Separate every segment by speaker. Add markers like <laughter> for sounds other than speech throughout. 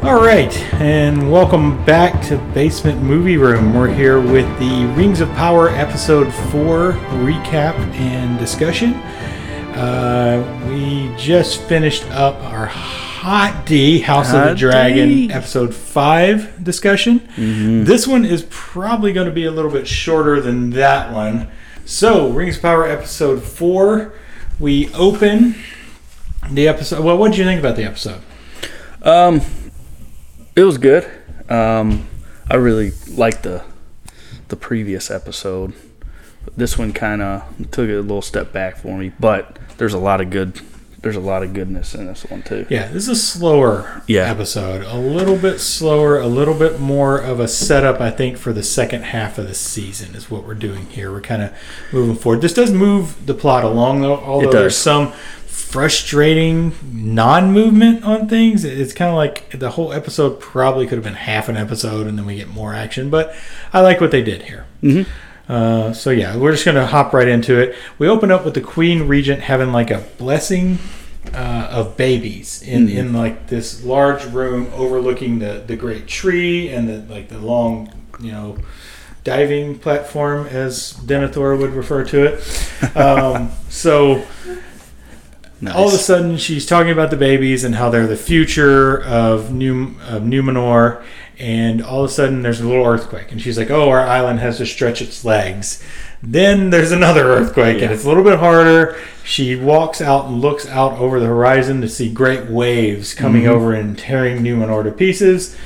Speaker 1: All right, and welcome back to Basement Movie Room. We're here with the Rings of Power episode 4 recap and discussion. Uh, we just finished up our Hot D House of the Dragon
Speaker 2: D.
Speaker 1: episode 5 discussion. This one is probably going to be a little bit shorter than that one. So, Rings of Power episode 4, we open the episode. Well, what did you think about the episode?
Speaker 2: Um, it was good. Um, I really liked the the previous episode. This one kind of took it a little step back for me, but there's a lot of good. There's a lot of goodness in this one too.
Speaker 1: Yeah, this is a slower
Speaker 2: Yeah.
Speaker 1: episode. A little bit slower, a little bit more of a setup, I think, for the second half of the season is what we're doing here. We're kind of moving forward. This does move the plot along, though, although there's some frustrating non-movement on things. It's kind of like the whole episode probably could have been half an episode, and then we get more action. But I like what they did here.
Speaker 2: Mhm.
Speaker 1: Uh, so yeah, we're just gonna hop right into it. We open up with the Queen Regent having like a blessing uh, of babies in,
Speaker 2: Mhm.
Speaker 1: in like this large room overlooking the, the great tree and the like the long you know diving platform as Denethor would refer to it. <laughs> Um, so
Speaker 2: Nice.
Speaker 1: all of a sudden she's talking about the babies and how they're the future of New of Numenor, and all of a sudden there's a little earthquake, and she's like, "Oh, our island has to stretch its legs." Then there's another <laughs> earthquake, and it's a little bit harder. She walks out and looks out over the horizon to see great waves coming
Speaker 2: Mhm.
Speaker 1: over and tearing Numenor to pieces.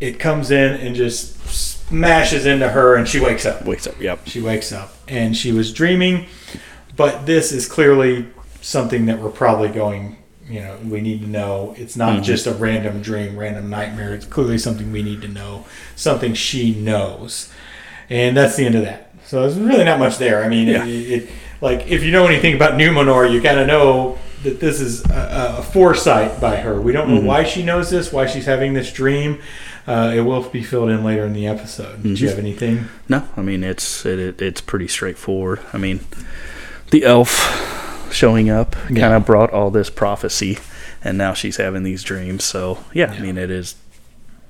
Speaker 1: It comes in and just smashes into her, and she wakes up.
Speaker 2: wakes up. Yep.
Speaker 1: She wakes up and she was dreaming, but this is clearly something that we're probably going, you know, we need to know. It's not
Speaker 2: Mhm.
Speaker 1: just a random dream, random nightmare. It's clearly something we need to know, something she knows. And that's the end of that. So there's really not much there. I mean,
Speaker 2: Yeah.
Speaker 1: it, it, like if you know anything about Numenor, you kind of know that this is a, a foresight by her. We don't know
Speaker 2: Mhm.
Speaker 1: why she knows this, why she's having this dream. Uh, it will be filled in later in the episode. Do you
Speaker 2: Mhm.
Speaker 1: have anything?
Speaker 2: No, I mean it's it, it, it's pretty straightforward. I mean, the elf showing up kind of brought all this prophecy, and now she's having these dreams. So yeah,
Speaker 1: Yeah.
Speaker 2: I mean it is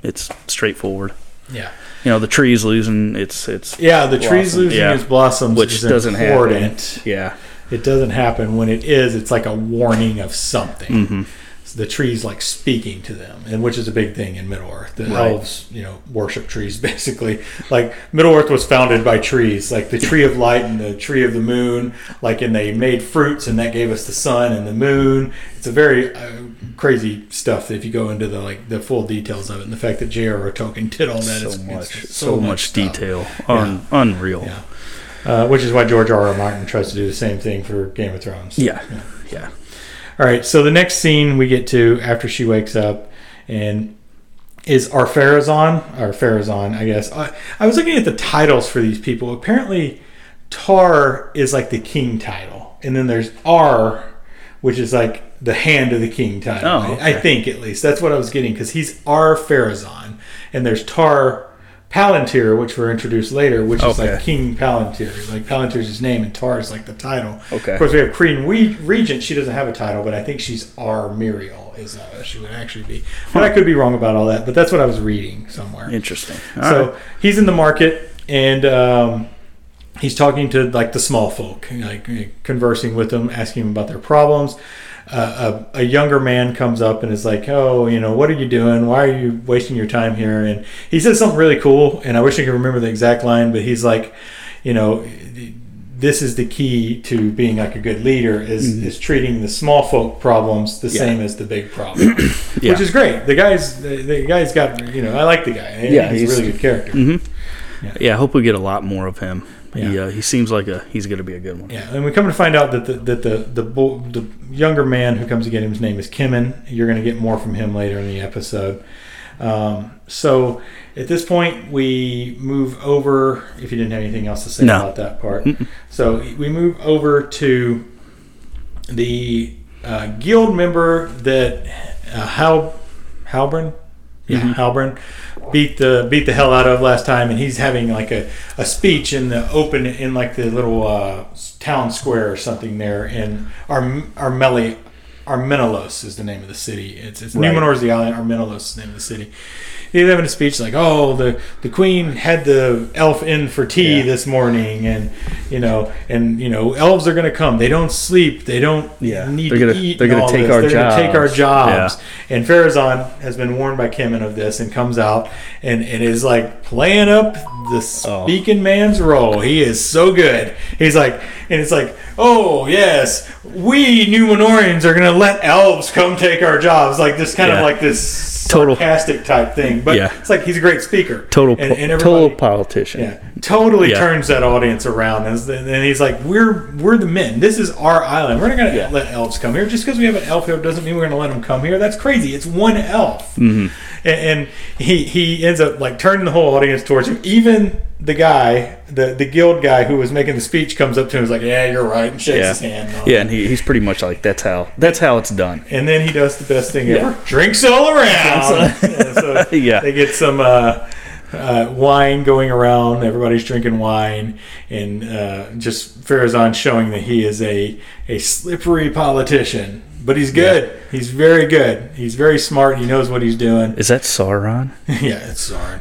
Speaker 2: it's straightforward.
Speaker 1: Yeah.
Speaker 2: You know, the tree's losing its its
Speaker 1: Yeah, the tree's losing
Speaker 2: yeah.
Speaker 1: its blossoms,
Speaker 2: which
Speaker 1: is
Speaker 2: doesn't
Speaker 1: important.
Speaker 2: happen. Yeah.
Speaker 1: It doesn't happen. When it is, it's like a warning of something.
Speaker 2: hmm
Speaker 1: So the tree's like speaking to them, and which is a big thing in Middle Earth. The
Speaker 2: Right.
Speaker 1: elves, you know, worship trees <laughs> basically. Like Middle Earth was founded by trees, like the tree of light and the tree of the moon. Like, and they made fruits, and that gave us the sun and the moon. It's a very uh, crazy stuff if you go into the like the full details of it, and the fact that J.R.R. Tolkien did all that.
Speaker 2: So
Speaker 1: it's-
Speaker 2: much,
Speaker 1: it's
Speaker 2: so, much
Speaker 1: stuff.
Speaker 2: detail, Un, unreal.
Speaker 1: Yeah. Uh, which is why George R. R. Martin tries to do the same thing for Game of Thrones.
Speaker 2: Yeah. Yeah.
Speaker 1: All right. So the next scene we get to after she wakes up and is Arpharazon. Arpharazon, I guess. I, I was looking at the titles for these people. Apparently, Tar is like the king title, and then there's R, which is like the hand of the king title.
Speaker 2: Oh,
Speaker 1: I, I think at least that's what I was getting because he's Arpharazon, and there's Tar. Palantir, which were introduced later, which is like King Palantir. Like Palantir's his name, and Tar is like the title.
Speaker 2: Okay.
Speaker 1: Of course, we have Queen we- Regent. She doesn't have a title, but I think she's our Miriel. Is uh, she would actually be? But I could be wrong about all that. But that's what I was reading somewhere.
Speaker 2: Interesting. All
Speaker 1: so
Speaker 2: right.
Speaker 1: he's in the market and um, he's talking to like the small folk, like conversing with them, asking them about their problems. Uh, a, a younger man comes up and is like, "Oh, you know, what are you doing? Why are you wasting your time here?" And he says something really cool, and I wish I could remember the exact line, but he's like, "You know." This is the key to being like a good leader is,
Speaker 2: Mhm.
Speaker 1: is treating the small folk problems the
Speaker 2: Yeah.
Speaker 1: same as the big problem, <clears throat>
Speaker 2: Yeah.
Speaker 1: which is great. The guy's the, the guy's got you know I like the guy.
Speaker 2: Yeah,
Speaker 1: he's,
Speaker 2: he's-
Speaker 1: a really good character.
Speaker 2: Mm-hmm.
Speaker 1: Yeah.
Speaker 2: Yeah. I hope we get a lot more of him. He
Speaker 1: Yeah.
Speaker 2: uh, he seems like a he's going to be a good one.
Speaker 1: Yeah, and we come to find out that the that the the, bo- the younger man who comes to get him, his name is Kemen. You're going to get more from him later in the episode. Um, so at this point, we move over. If you didn't have anything else to say
Speaker 2: No.
Speaker 1: about that part,
Speaker 2: Mm-mm.
Speaker 1: so we move over to the uh, guild member that uh, Hal Halbrand, yeah,
Speaker 2: Mhm.
Speaker 1: Halbrand beat the beat the hell out of last time, and he's having like a, a speech in the open in like the little uh, town square or something there in Ar Armeli Armenelos is the name of the city. It's, it's
Speaker 2: Right.
Speaker 1: Numenor is the island. Armenelos is the name of the city. He's having a speech like, "Oh, the the queen had the elf in for tea
Speaker 2: Yeah.
Speaker 1: this morning, and you know, and you know, elves are going to come. They don't sleep. They don't
Speaker 2: Yeah.
Speaker 1: need
Speaker 2: They're
Speaker 1: to
Speaker 2: gonna-
Speaker 1: eat.
Speaker 2: they're gonna
Speaker 1: all
Speaker 2: take our
Speaker 1: they're gonna take our
Speaker 2: jobs.
Speaker 1: jobs." And Pharazon has been warned by Kemen of this and comes out and, and is like playing up the
Speaker 2: Oh.
Speaker 1: speaking man's role. He is so good. He's like, and it's like, oh yes, we Numenorians are gonna let elves come take our jobs. Like this kind
Speaker 2: Yeah.
Speaker 1: of like this
Speaker 2: Total-
Speaker 1: sarcastic type thing. But
Speaker 2: Yeah.
Speaker 1: it's like he's a great speaker.
Speaker 2: Total,
Speaker 1: and, and
Speaker 2: total politician.
Speaker 1: yeah, totally
Speaker 2: Yeah.
Speaker 1: turns that audience around, and, and he's like, "We're we're the men. This is our island. We're not going to
Speaker 2: Yeah.
Speaker 1: let elves come here. Just because we have an elf here doesn't mean we're going to let them come here. That's crazy. It's one elf."
Speaker 2: Mm-hmm.
Speaker 1: And, and he he ends up like turning the whole audience towards him. Even the guy, the the guild guy who was making the speech, comes up to him and is like, "Yeah, you're right," and shakes
Speaker 2: Yeah.
Speaker 1: his hand. and
Speaker 2: Yeah, and he, he's pretty much like that's how that's how it's done.
Speaker 1: and then he does the best thing
Speaker 2: Yeah.
Speaker 1: ever: drinks all around. <laughs> <laughs> Yeah, so <laughs>
Speaker 2: Yeah.
Speaker 1: they get some uh, uh, wine going around. Everybody's drinking wine, and uh, just Pharazon showing that he is a a slippery politician. But he's good. He's very good. He's very smart. He knows what he's doing.
Speaker 2: Is that Sauron? <laughs>
Speaker 1: yeah, it's Sauron.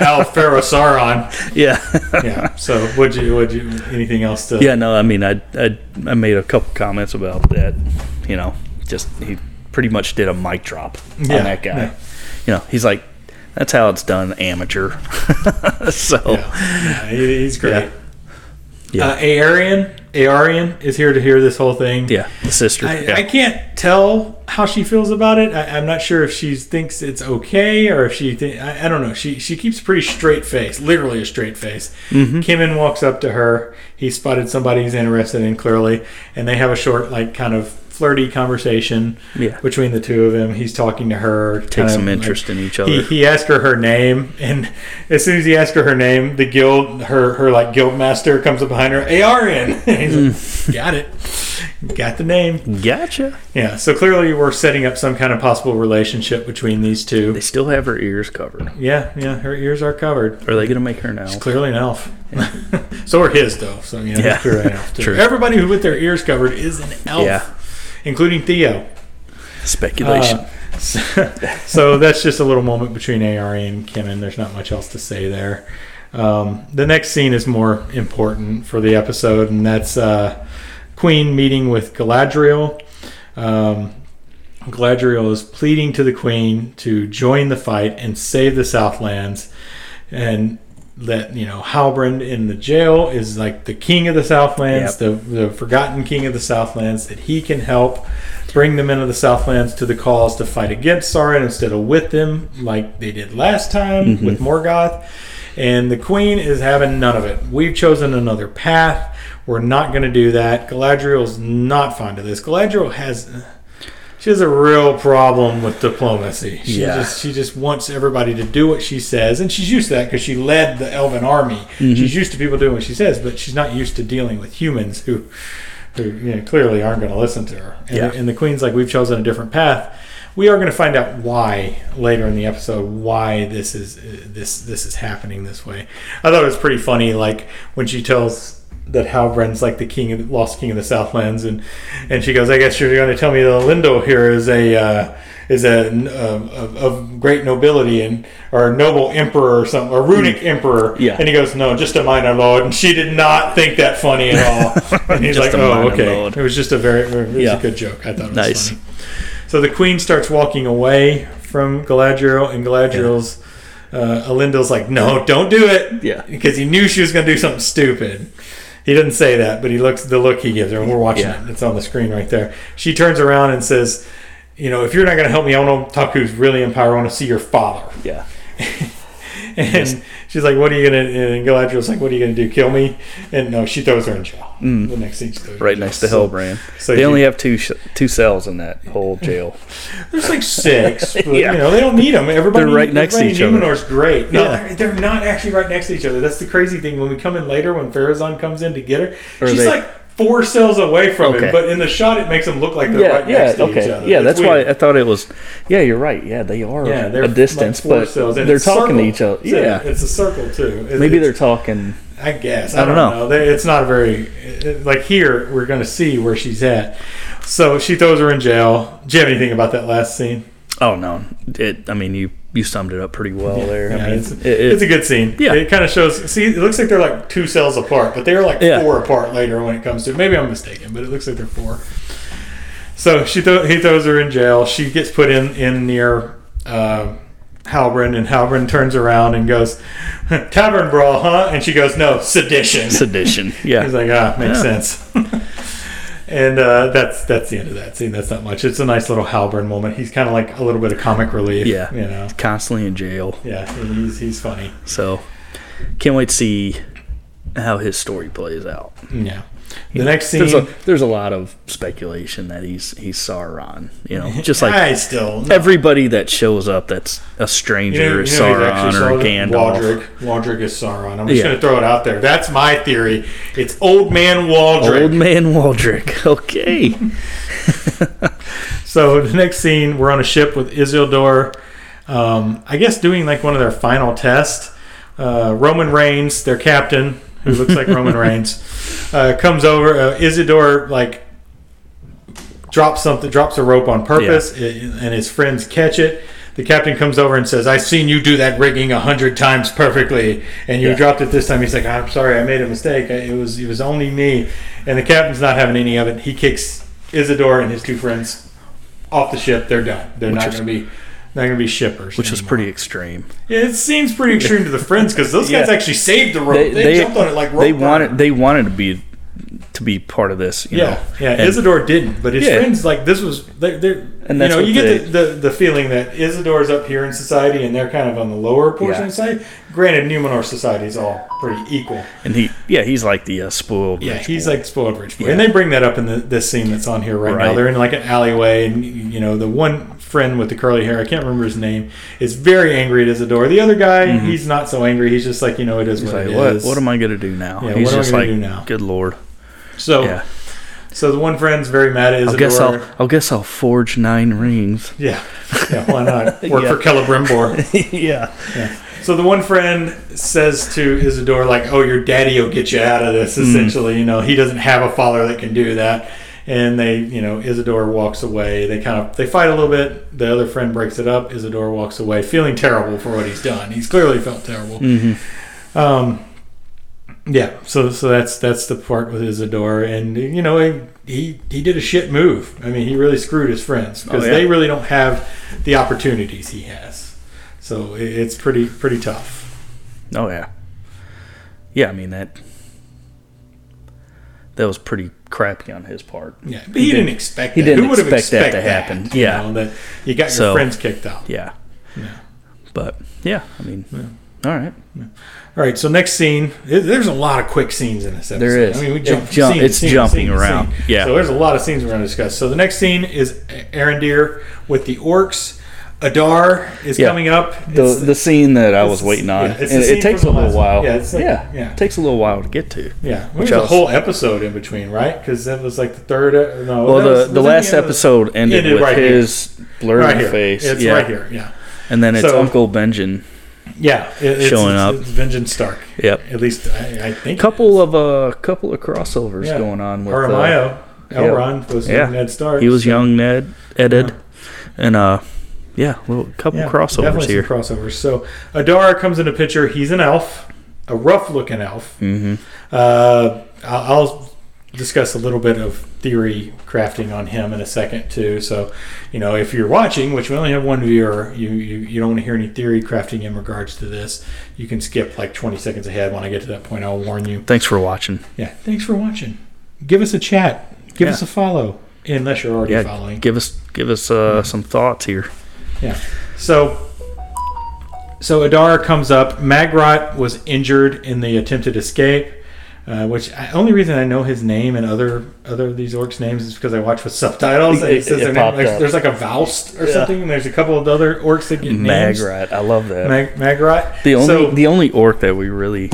Speaker 1: Al Sauron.
Speaker 2: Yeah.
Speaker 1: Yeah. So, would you? Would you? Anything else to?
Speaker 2: yeah, no, I mean, I, I I made a couple comments about that. You know, just he pretty much did a mic drop
Speaker 1: Yeah,
Speaker 2: on that guy.
Speaker 1: yeah.
Speaker 2: You know, he's like, that's how it's done, amateur. <laughs> so
Speaker 1: Yeah. He's great.
Speaker 2: Yeah.
Speaker 1: Uh, Eärien, Eärien is here to hear this whole thing.
Speaker 2: yeah, the sister.
Speaker 1: I,
Speaker 2: yeah.
Speaker 1: I can't tell how she feels about it. I, I'm not sure if she thinks it's okay or if she. Th- I, I don't know. She she keeps pretty straight face, literally a straight face.
Speaker 2: Mm-hmm.
Speaker 1: Kemen walks up to her. He spotted somebody he's interested in clearly, and they have a short, like, kind of flirty conversation
Speaker 2: Yeah.
Speaker 1: between the two of them. He's talking to her,
Speaker 2: Take some
Speaker 1: like-
Speaker 2: interest in each other.
Speaker 1: he asked her her name, and as soon as he asked her her name, the guild, her her like guild master comes up behind her. And <laughs> he's like, mm. got it, got the name.
Speaker 2: gotcha.
Speaker 1: Yeah, so clearly we're setting up some kind of possible relationship between these two.
Speaker 2: They still have her ears covered.
Speaker 1: Yeah, yeah, her ears are covered.
Speaker 2: Are they gonna make her now?
Speaker 1: She's clearly an elf. <laughs> so are his though. So you know,
Speaker 2: Yeah.
Speaker 1: an elf. <laughs>
Speaker 2: True.
Speaker 1: Everybody who with their ears covered is an elf,
Speaker 2: Yeah.
Speaker 1: Including Theo.
Speaker 2: Speculation.
Speaker 1: Uh, so, <laughs> so that's just a little moment between Ari and Kim, and there's not much else to say there. Um, the next scene is more important for the episode, and that's uh, Queen meeting with Galadriel. Um, Galadriel is pleading to the Queen to join the fight and save the Southlands, and that you know Halbrand in the jail is like the king of the Southlands, the the forgotten king of the Southlands. That he can help bring the men of the Southlands to the cause to fight against Sauron instead of with them, like they did last time mm-hmm. with Morgoth. And the Queen is having none of it. We've chosen another path. We're not going to do that. Galadriel's not fond of this. Galadriel has she has a real problem with diplomacy. She
Speaker 2: Yeah.
Speaker 1: just she just wants everybody to do what she says, and she's used to that because she led the Elven army. Mm-hmm. She's used to people doing what she says, but she's not used to dealing with humans who, who you know, clearly aren't going to listen to her. And,
Speaker 2: Yeah.
Speaker 1: and the Queen's like, we've chosen a different path. We are going to find out why later in the episode why this is this this is happening this way. I thought it was pretty funny, like when she tells that Halbrand's like the king of the lost king of the Southlands, and and she goes, "I guess you're going to tell me that Lindo here is a uh, is a uh, of, of great nobility and or a noble emperor or something, or runic emperor."
Speaker 2: Hmm. Yeah.
Speaker 1: And he goes, "No, just a minor lord." And she did not think that funny at all. <laughs> And he's like, "Oh, okay."
Speaker 2: lord.
Speaker 1: It was just a very it was
Speaker 2: Yeah.
Speaker 1: a good joke. I thought it was
Speaker 2: Nice.
Speaker 1: funny. So the queen starts walking away from Galadriel, and Galadriel's uh, Elendil's like, "No, don't do it."
Speaker 2: Yeah.
Speaker 1: because he knew she was going to do something stupid. He doesn't say that, but he looks the look he gives her, and we're watching
Speaker 2: Yeah.
Speaker 1: it. It's on the screen right there. She turns around and says, "You know, if you're not going to help me, I want to talk who's really in power. I want to see your father."
Speaker 2: yeah. <laughs> <laughs>
Speaker 1: And she's like, "What are you gonna?" And Galadriel's like, "What are you gonna do? Kill me?" And no, she throws her in jail. The next scene, she throws her in
Speaker 2: Mm. Right next to
Speaker 1: So-
Speaker 2: Halbrand.
Speaker 1: so
Speaker 2: they
Speaker 1: you-
Speaker 2: only have two sh- two cells in that whole jail. <laughs>
Speaker 1: There's like six, <laughs> but
Speaker 2: Yeah.
Speaker 1: you know they don't need them. Everybody,
Speaker 2: They're right next to each other.
Speaker 1: Numenor's great. No,
Speaker 2: Yeah.
Speaker 1: they're, they're not actually right next to each other. That's the crazy thing. When we come in later, when Pharazon comes in to get her,
Speaker 2: Or
Speaker 1: she's
Speaker 2: they-
Speaker 1: like four cells away from him. But in the shot, it makes them look like they're
Speaker 2: yeah,
Speaker 1: right
Speaker 2: yeah,
Speaker 1: next to each other.
Speaker 2: yeah.
Speaker 1: It's
Speaker 2: That's
Speaker 1: weird.
Speaker 2: why I thought it was. Yeah, you're right. Yeah, they are
Speaker 1: Yeah, they're
Speaker 2: a distance,
Speaker 1: like
Speaker 2: but they're talking to each other.
Speaker 1: It's a-
Speaker 2: Yeah,
Speaker 1: it's a circle too. It-
Speaker 2: maybe they're talking
Speaker 1: I guess I,
Speaker 2: I don't
Speaker 1: don't,
Speaker 2: know.
Speaker 1: know. They- It's not a very like here. We're going to see where she's at. So she throws her in jail. Do you have anything about that last scene?
Speaker 2: Oh no, it. I mean, you you summed it up pretty well there.
Speaker 1: Yeah,
Speaker 2: I mean,
Speaker 1: it's,
Speaker 2: it, it-
Speaker 1: it's a good scene.
Speaker 2: Yeah.
Speaker 1: it kind of shows. See, it looks like they're like two cells apart, but they're like
Speaker 2: Yeah.
Speaker 1: four apart later when it comes to. Maybe I'm mistaken, but it looks like they're four. So she th- he throws her in jail. She gets put in in near uh, Halbrand, and Halbrand turns around and goes, "Tavern brawl, huh?" And she goes, "No, sedition."
Speaker 2: sedition. Yeah, <laughs>
Speaker 1: He's like, "Ah, makes
Speaker 2: Yeah.
Speaker 1: sense." <laughs> And uh, that's that's the end of that scene. That's not much. It's a nice little Halbrand moment. He's kind of like a little bit of comic relief.
Speaker 2: Yeah.
Speaker 1: you know.
Speaker 2: constantly in jail.
Speaker 1: Yeah, he's he's funny.
Speaker 2: So can't wait to see how his story plays out.
Speaker 1: Yeah. The next scene,
Speaker 2: There's a there's a lot of speculation that he's he's Sauron. You know, just like
Speaker 1: I still no.
Speaker 2: everybody that shows up that's a stranger
Speaker 1: You know-
Speaker 2: is
Speaker 1: you know
Speaker 2: Sauron or? Gandalf.
Speaker 1: Waldreg. Waldreg is Sauron. I'm just
Speaker 2: Yeah.
Speaker 1: going to throw it out there. That's my theory. It's Old Man Waldreg.
Speaker 2: Old man Waldreg. <laughs> Okay. <laughs>
Speaker 1: So the next scene, we're on a ship with Isildur. Um, I guess doing like one of their final tests. Uh, Roman Reigns, their captain, who looks like Roman <laughs> Reigns, uh, comes over. Uh, Isildur like drops something, drops a rope on purpose, i- and his friends catch it. The captain comes over and says, "I've seen you do that rigging a hundred times perfectly, and you
Speaker 2: Yeah.
Speaker 1: dropped it this time." He's like, "I'm sorry, I made a mistake. It was it was only me." And the captain's not having any of it. He kicks Isildur and his two friends off the ship. They're done. They're
Speaker 2: Which
Speaker 1: not going to be not going to be shippers.
Speaker 2: Which was pretty extreme.
Speaker 1: Yeah, it seems pretty extreme to the friends because those guys
Speaker 2: Yeah.
Speaker 1: actually saved the rope.
Speaker 2: They,
Speaker 1: They,
Speaker 2: they,
Speaker 1: jumped on it like rope
Speaker 2: they wanted they wanted to be to be part of this. You
Speaker 1: Yeah,
Speaker 2: know?
Speaker 1: yeah.
Speaker 2: And-
Speaker 1: Isildur didn't, but his
Speaker 2: Yeah.
Speaker 1: friends like this was. They're, they're
Speaker 2: And
Speaker 1: you know you get
Speaker 2: they-
Speaker 1: the, the the feeling that Isildur's up here in society and they're kind of on the lower portion
Speaker 2: Yeah.
Speaker 1: of society. Granted, Numenor society is all pretty equal.
Speaker 2: and he yeah he's like the uh, spoiled.
Speaker 1: Yeah, he's
Speaker 2: boy.
Speaker 1: like spoiled rich boy,
Speaker 2: Yeah.
Speaker 1: and they bring that up in the, this scene that's on here right, now. They're in like an alleyway, and you know the one friend with the curly hair, I can't remember his name, is very angry at Isildur. The other guy, he's not so angry. He's just like you know it is
Speaker 2: Mm-hmm. He's
Speaker 1: what
Speaker 2: like,
Speaker 1: it
Speaker 2: what
Speaker 1: is.
Speaker 2: what am I gonna do now?
Speaker 1: Yeah,
Speaker 2: he's
Speaker 1: what am I
Speaker 2: just like,
Speaker 1: do now?
Speaker 2: good lord.
Speaker 1: So
Speaker 2: Yeah,
Speaker 1: so the one friend's very mad at
Speaker 2: I
Speaker 1: Isildur.
Speaker 2: guess I'll I guess I'll forge nine rings. <laughs>
Speaker 1: Yeah, yeah. Why not <laughs> work
Speaker 2: Yeah.
Speaker 1: for Celebrimbor? <laughs>
Speaker 2: yeah,
Speaker 1: Yeah. So the one friend says to Isildur, like, "Oh, your daddy will get you out of this."
Speaker 2: Mm.
Speaker 1: Essentially, you know, he doesn't have a father that can do that. And they, you know, Isildur walks away. They kind of they fight a little bit. The other friend breaks it up. Isildur walks away, feeling terrible for what he's done. He's clearly felt terrible.
Speaker 2: hmm
Speaker 1: Um, yeah. So so that's that's the part with Isildur, and you know, he he, he did a shit move. I mean, he really screwed his friends because
Speaker 2: Oh, yeah.
Speaker 1: they really don't have the opportunities he has. So it- it's pretty pretty tough.
Speaker 2: Oh yeah, yeah. I mean that that was pretty crappy on his part.
Speaker 1: Yeah, but he, didn't expect
Speaker 2: he
Speaker 1: that.
Speaker 2: didn't
Speaker 1: Who would have
Speaker 2: expect that to happen.
Speaker 1: you
Speaker 2: Yeah.
Speaker 1: know, that you got your
Speaker 2: So-
Speaker 1: friends kicked out.
Speaker 2: Yeah,
Speaker 1: Yeah.
Speaker 2: but yeah, I mean, all right.
Speaker 1: All right, so next scene. There's a lot of quick scenes in this episode.
Speaker 2: There is.
Speaker 1: I mean, we
Speaker 2: It
Speaker 1: jump,
Speaker 2: jump-
Speaker 1: scene
Speaker 2: it's
Speaker 1: scene
Speaker 2: jumping
Speaker 1: scene
Speaker 2: around. Yeah.
Speaker 1: So there's a lot of scenes we're going to discuss. So the next scene is Arondir with the orcs. Adar is
Speaker 2: Yeah.
Speaker 1: coming up.
Speaker 2: The
Speaker 1: It's-
Speaker 2: the scene that I was waiting on,
Speaker 1: yeah,
Speaker 2: and it takes a little while.
Speaker 1: yeah, it's like-
Speaker 2: yeah,
Speaker 1: yeah.
Speaker 2: it takes a little while to get to.
Speaker 1: yeah,
Speaker 2: which
Speaker 1: there's a whole episode in between, right? Because that was like the third. uh, No,
Speaker 2: Well, the
Speaker 1: was-
Speaker 2: the
Speaker 1: was
Speaker 2: last
Speaker 1: the-
Speaker 2: episode ended,
Speaker 1: ended
Speaker 2: with
Speaker 1: right here.
Speaker 2: his blurry
Speaker 1: right here.
Speaker 2: face.
Speaker 1: It's
Speaker 2: yeah,
Speaker 1: right here. Yeah,
Speaker 2: and then it's
Speaker 1: So-
Speaker 2: Uncle Benjen.
Speaker 1: yeah. It, it's,
Speaker 2: Showing
Speaker 1: it's,
Speaker 2: up.
Speaker 1: It's Benjen Stark.
Speaker 2: Yep.
Speaker 1: At least I, I think.
Speaker 2: Couple of uh, couple of crossovers
Speaker 1: Yeah.
Speaker 2: going on with. uh,
Speaker 1: Aramayo, Elrond was
Speaker 2: Yeah.
Speaker 1: Ned Stark.
Speaker 2: he was
Speaker 1: so-
Speaker 2: young Ned,
Speaker 1: Eddard,
Speaker 2: and uh, yeah, little couple
Speaker 1: Yeah,
Speaker 2: crossovers
Speaker 1: definitely
Speaker 2: here.
Speaker 1: Crossovers. So Adar comes into picture. He's an elf, a rough-looking elf.
Speaker 2: mm-hmm.
Speaker 1: Uh, I'll, discuss a little bit of theory crafting on him in a second too. So, you know, if you're watching, which we only have one viewer, you you, you don't want to hear any theory crafting in regards to this. You can skip like 20 seconds ahead. When I get to that point, I'll warn you.
Speaker 2: Thanks for watching.
Speaker 1: Yeah. Thanks for watching. Give us a chat. Give
Speaker 2: Yeah.
Speaker 1: us a follow, unless you're already
Speaker 2: Yeah,
Speaker 1: following.
Speaker 2: give us give us uh, some thoughts here.
Speaker 1: Yeah. So so Adar comes up. Magrot was injured in the attempted escape. Uh, which I, only reason I know his name and other other of these orcs' names is because I watch with subtitles. <laughs>
Speaker 2: It-
Speaker 1: It, says
Speaker 2: it
Speaker 1: name. Like, there's like a Voust or
Speaker 2: Yeah.
Speaker 1: something, and there's a couple of other orcs that get names.
Speaker 2: Magrot, I love that.
Speaker 1: Mag- Magrot.
Speaker 2: the only
Speaker 1: So-
Speaker 2: the only orc that we really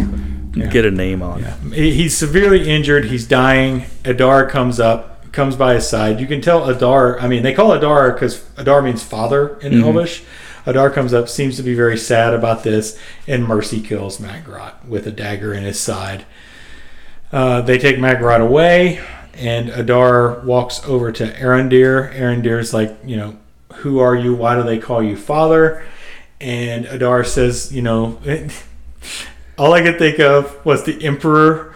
Speaker 1: Yeah.
Speaker 2: get a name on.
Speaker 1: Yeah. He's severely injured. He's dying. Adar comes up, comes by his side. You can tell Adar. I mean, they call Adar because Adar means father in
Speaker 2: Mhm.
Speaker 1: Elvish. Adar comes up, seems to be very sad about this, and Mercy kills Magrot with a dagger in his side. Uh, they take Magrot away, and Adar walks over to Arondir. Arondir's like, you know, who are you? Why do they call you father? And Adar says, you know, <laughs> all I could think of was the Emperor.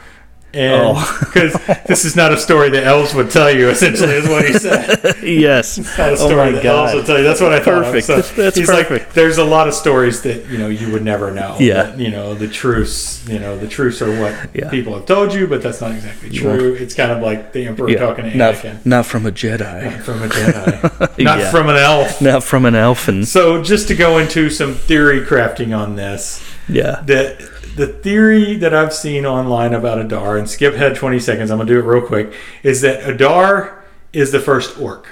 Speaker 1: And
Speaker 2: Oh. <laughs>
Speaker 1: because this is not a story that elves would tell you, essentially, is what he said. <laughs>
Speaker 2: yes.
Speaker 1: It's not a
Speaker 2: Oh
Speaker 1: story
Speaker 2: my
Speaker 1: that
Speaker 2: God.
Speaker 1: elves will tell you. That's what I thought.
Speaker 2: Perfect.
Speaker 1: So <laughs>
Speaker 2: That's
Speaker 1: he's
Speaker 2: perfect.
Speaker 1: like, there's a lot of stories that you know you would never know.
Speaker 2: Yeah.
Speaker 1: That, you know the truths. You know the truths are what
Speaker 2: Yeah.
Speaker 1: people have told you, but that's not exactly true. It's kind of like the emperor
Speaker 2: Yeah.
Speaker 1: talking to
Speaker 2: Not,
Speaker 1: Anakin.
Speaker 2: not from a Jedi.
Speaker 1: Not from a Jedi. not
Speaker 2: Yeah.
Speaker 1: from an elf.
Speaker 2: Not from an elfin.
Speaker 1: So just to go into some theory crafting on this,
Speaker 2: Yeah.
Speaker 1: the the theory that I've seen online about Adar, and skip ahead 20 seconds, I'm gonna do it real quick, is that Adar is the first orc.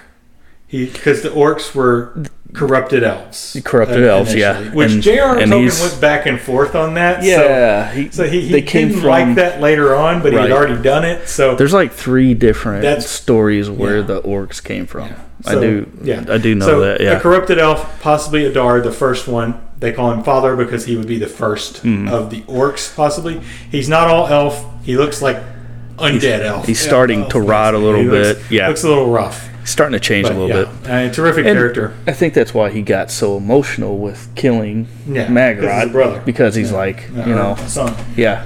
Speaker 1: He because the orcs were corrupted elves.
Speaker 2: Corrupted
Speaker 1: uh,
Speaker 2: elves, yeah.
Speaker 1: Which
Speaker 2: And-
Speaker 1: J.R.R.
Speaker 2: and
Speaker 1: Tolkien went back and forth on that. So,
Speaker 2: Yeah. he,
Speaker 1: so he, he
Speaker 2: they came
Speaker 1: didn't
Speaker 2: from
Speaker 1: like that later on, but he had already done it. So
Speaker 2: There's like three different stories where
Speaker 1: yeah.
Speaker 2: the orcs came from. I
Speaker 1: So,
Speaker 2: do.
Speaker 1: yeah.
Speaker 2: I do know
Speaker 1: so
Speaker 2: that.
Speaker 1: a corrupted elf, possibly Adar, the first one. They call him father because he would be the first
Speaker 2: Hmm.
Speaker 1: of the orcs, possibly. He's not all elf. He looks like undead elf.
Speaker 2: he's starting
Speaker 1: elf,
Speaker 2: to rot a little
Speaker 1: He looks-
Speaker 2: bit. Yeah.
Speaker 1: looks a little rough.
Speaker 2: Starting to change
Speaker 1: But
Speaker 2: a little
Speaker 1: yeah,
Speaker 2: bit.
Speaker 1: Uh, terrific
Speaker 2: And-
Speaker 1: character.
Speaker 2: I think that's why he got so emotional with killing
Speaker 1: Yeah, brother.
Speaker 2: because he's
Speaker 1: Yeah.
Speaker 2: like, you know,
Speaker 1: son.
Speaker 2: yeah,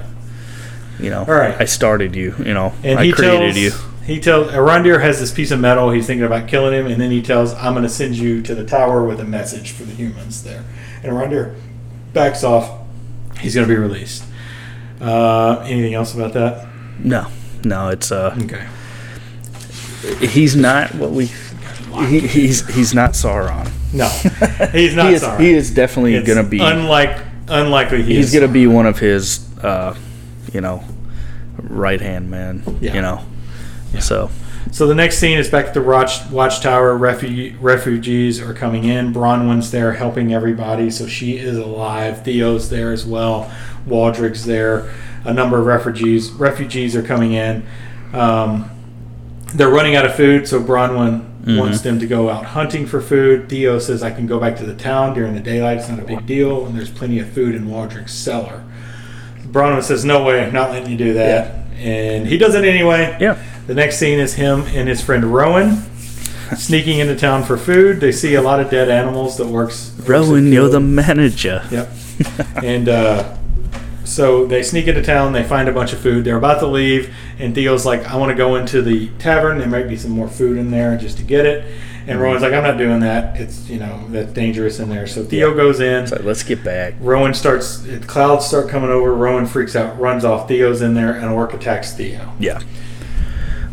Speaker 2: you know,
Speaker 1: All right.
Speaker 2: I started you, you know,
Speaker 1: And
Speaker 2: I
Speaker 1: he
Speaker 2: created
Speaker 1: tells
Speaker 2: you.
Speaker 1: he tells Arondir has this piece of metal. He's thinking about killing him, and then he tells, "I'm going to send you to the tower with a message for the humans there." And Arondir backs off. He's going to be released. Uh, anything else about that?
Speaker 2: No, no, it's uh,
Speaker 1: Okay.
Speaker 2: he's not what we. He, he's he's not Sauron.
Speaker 1: No, <laughs> he's not
Speaker 2: he is
Speaker 1: sorry.
Speaker 2: he is definitely
Speaker 1: It's
Speaker 2: gonna be
Speaker 1: unlike unlikely. He
Speaker 2: he's gonna be one of his uh, you know, right hand man.
Speaker 1: Yeah.
Speaker 2: You know, so
Speaker 1: So the next scene is back at the watch, watchtower. Refu- refugees are coming in. Bronwyn's there helping everybody, so she is alive. Theo's there as well. Waldreg's there. A number of refugees refugees are coming in. Um, they're running out of food, so Bronwyn wants them to go out hunting for food. Theo says, "I can go back to the town during the daylight. It's not a big deal, and there's plenty of food in Waldreg's cellar." Bronwyn says, "No way, I'm not letting you do that," and he does it anyway.
Speaker 2: yeah,
Speaker 1: The next scene is him and his friend Rowan sneaking into town for food. They see a lot of dead animals that works.
Speaker 2: Rowan, you're the manager.
Speaker 1: Yep. <laughs> and uh, so they sneak into town. They find a bunch of food. They're about to leave, and Theo's like, "I want to go into the tavern. There might be some more food in there just to get it." And Rowan's like, "I'm not doing that. It's you know that's dangerous in there." So Theo goes in.
Speaker 2: So let's get back.
Speaker 1: Rowan starts. Clouds start coming over. Rowan freaks out, runs off. Theo's in there, and Orc attacks Theo.
Speaker 2: Yeah,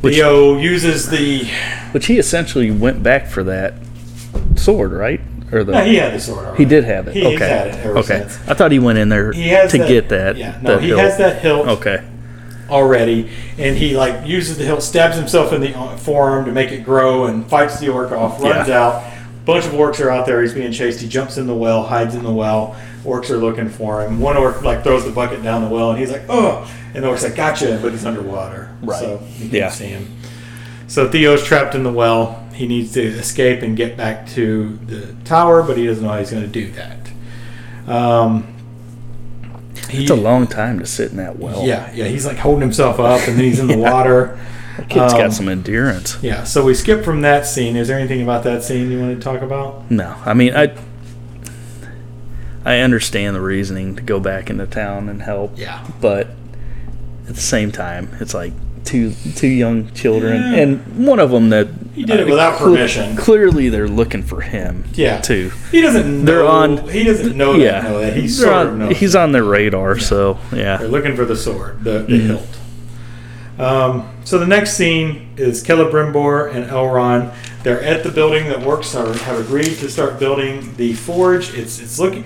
Speaker 2: Which-
Speaker 1: Theo uses the
Speaker 2: which he essentially went back for that sword, right? Or the
Speaker 1: No, he had the sword already.
Speaker 2: he did have it.
Speaker 1: He's
Speaker 2: okay,
Speaker 1: had it
Speaker 2: okay.
Speaker 1: since.
Speaker 2: I thought he went in there
Speaker 1: He has
Speaker 2: to
Speaker 1: that-
Speaker 2: get that.
Speaker 1: Yeah, no,
Speaker 2: that
Speaker 1: he
Speaker 2: hilt.
Speaker 1: has that hilt
Speaker 2: Okay,
Speaker 1: already, and he like uses the hilt, stabs himself in the uh, forearm to make it grow, and fights the orc off. Runs
Speaker 2: Yeah.
Speaker 1: out. Bunch of orcs are out there. He's being chased. He jumps in the well, hides in the well. Orcs are looking for him. One orc like throws the bucket down the well, and he's like, "Oh!" And the orc's like, "Gotcha!" But he's underwater,
Speaker 2: Right.
Speaker 1: so he can't
Speaker 2: Yeah.
Speaker 1: see him. So Theo's trapped in the well. He needs to escape and get back to the tower, but he doesn't know how he's going to do that. Um, he,
Speaker 2: it's a long time to sit in that well.
Speaker 1: yeah, yeah. He's like holding himself up, and then he's in the <laughs> water.
Speaker 2: that kid's
Speaker 1: Um,
Speaker 2: got some endurance.
Speaker 1: Yeah. So we skip from that scene. Is there anything about that scene you want to talk about?
Speaker 2: No, I mean I. I understand the reasoning to go back into town and help,
Speaker 1: Yeah.
Speaker 2: but at the same time, it's like two two young children,
Speaker 1: Yeah.
Speaker 2: and one of them that
Speaker 1: He did it
Speaker 2: uh,
Speaker 1: without permission.
Speaker 2: Clearly, they're looking for him.
Speaker 1: Yeah.
Speaker 2: too.
Speaker 1: He doesn't. Know,
Speaker 2: They're on-
Speaker 1: He doesn't know
Speaker 2: yeah.
Speaker 1: Know that. He's sort
Speaker 2: on- he's on their radar. So yeah,
Speaker 1: They're looking for the sword, the, the
Speaker 2: Mhm.
Speaker 1: hilt. Um, so the next scene is Celebrimbor and Elrond. They're at the building that works are, have agreed to start building the forge. It's it's looking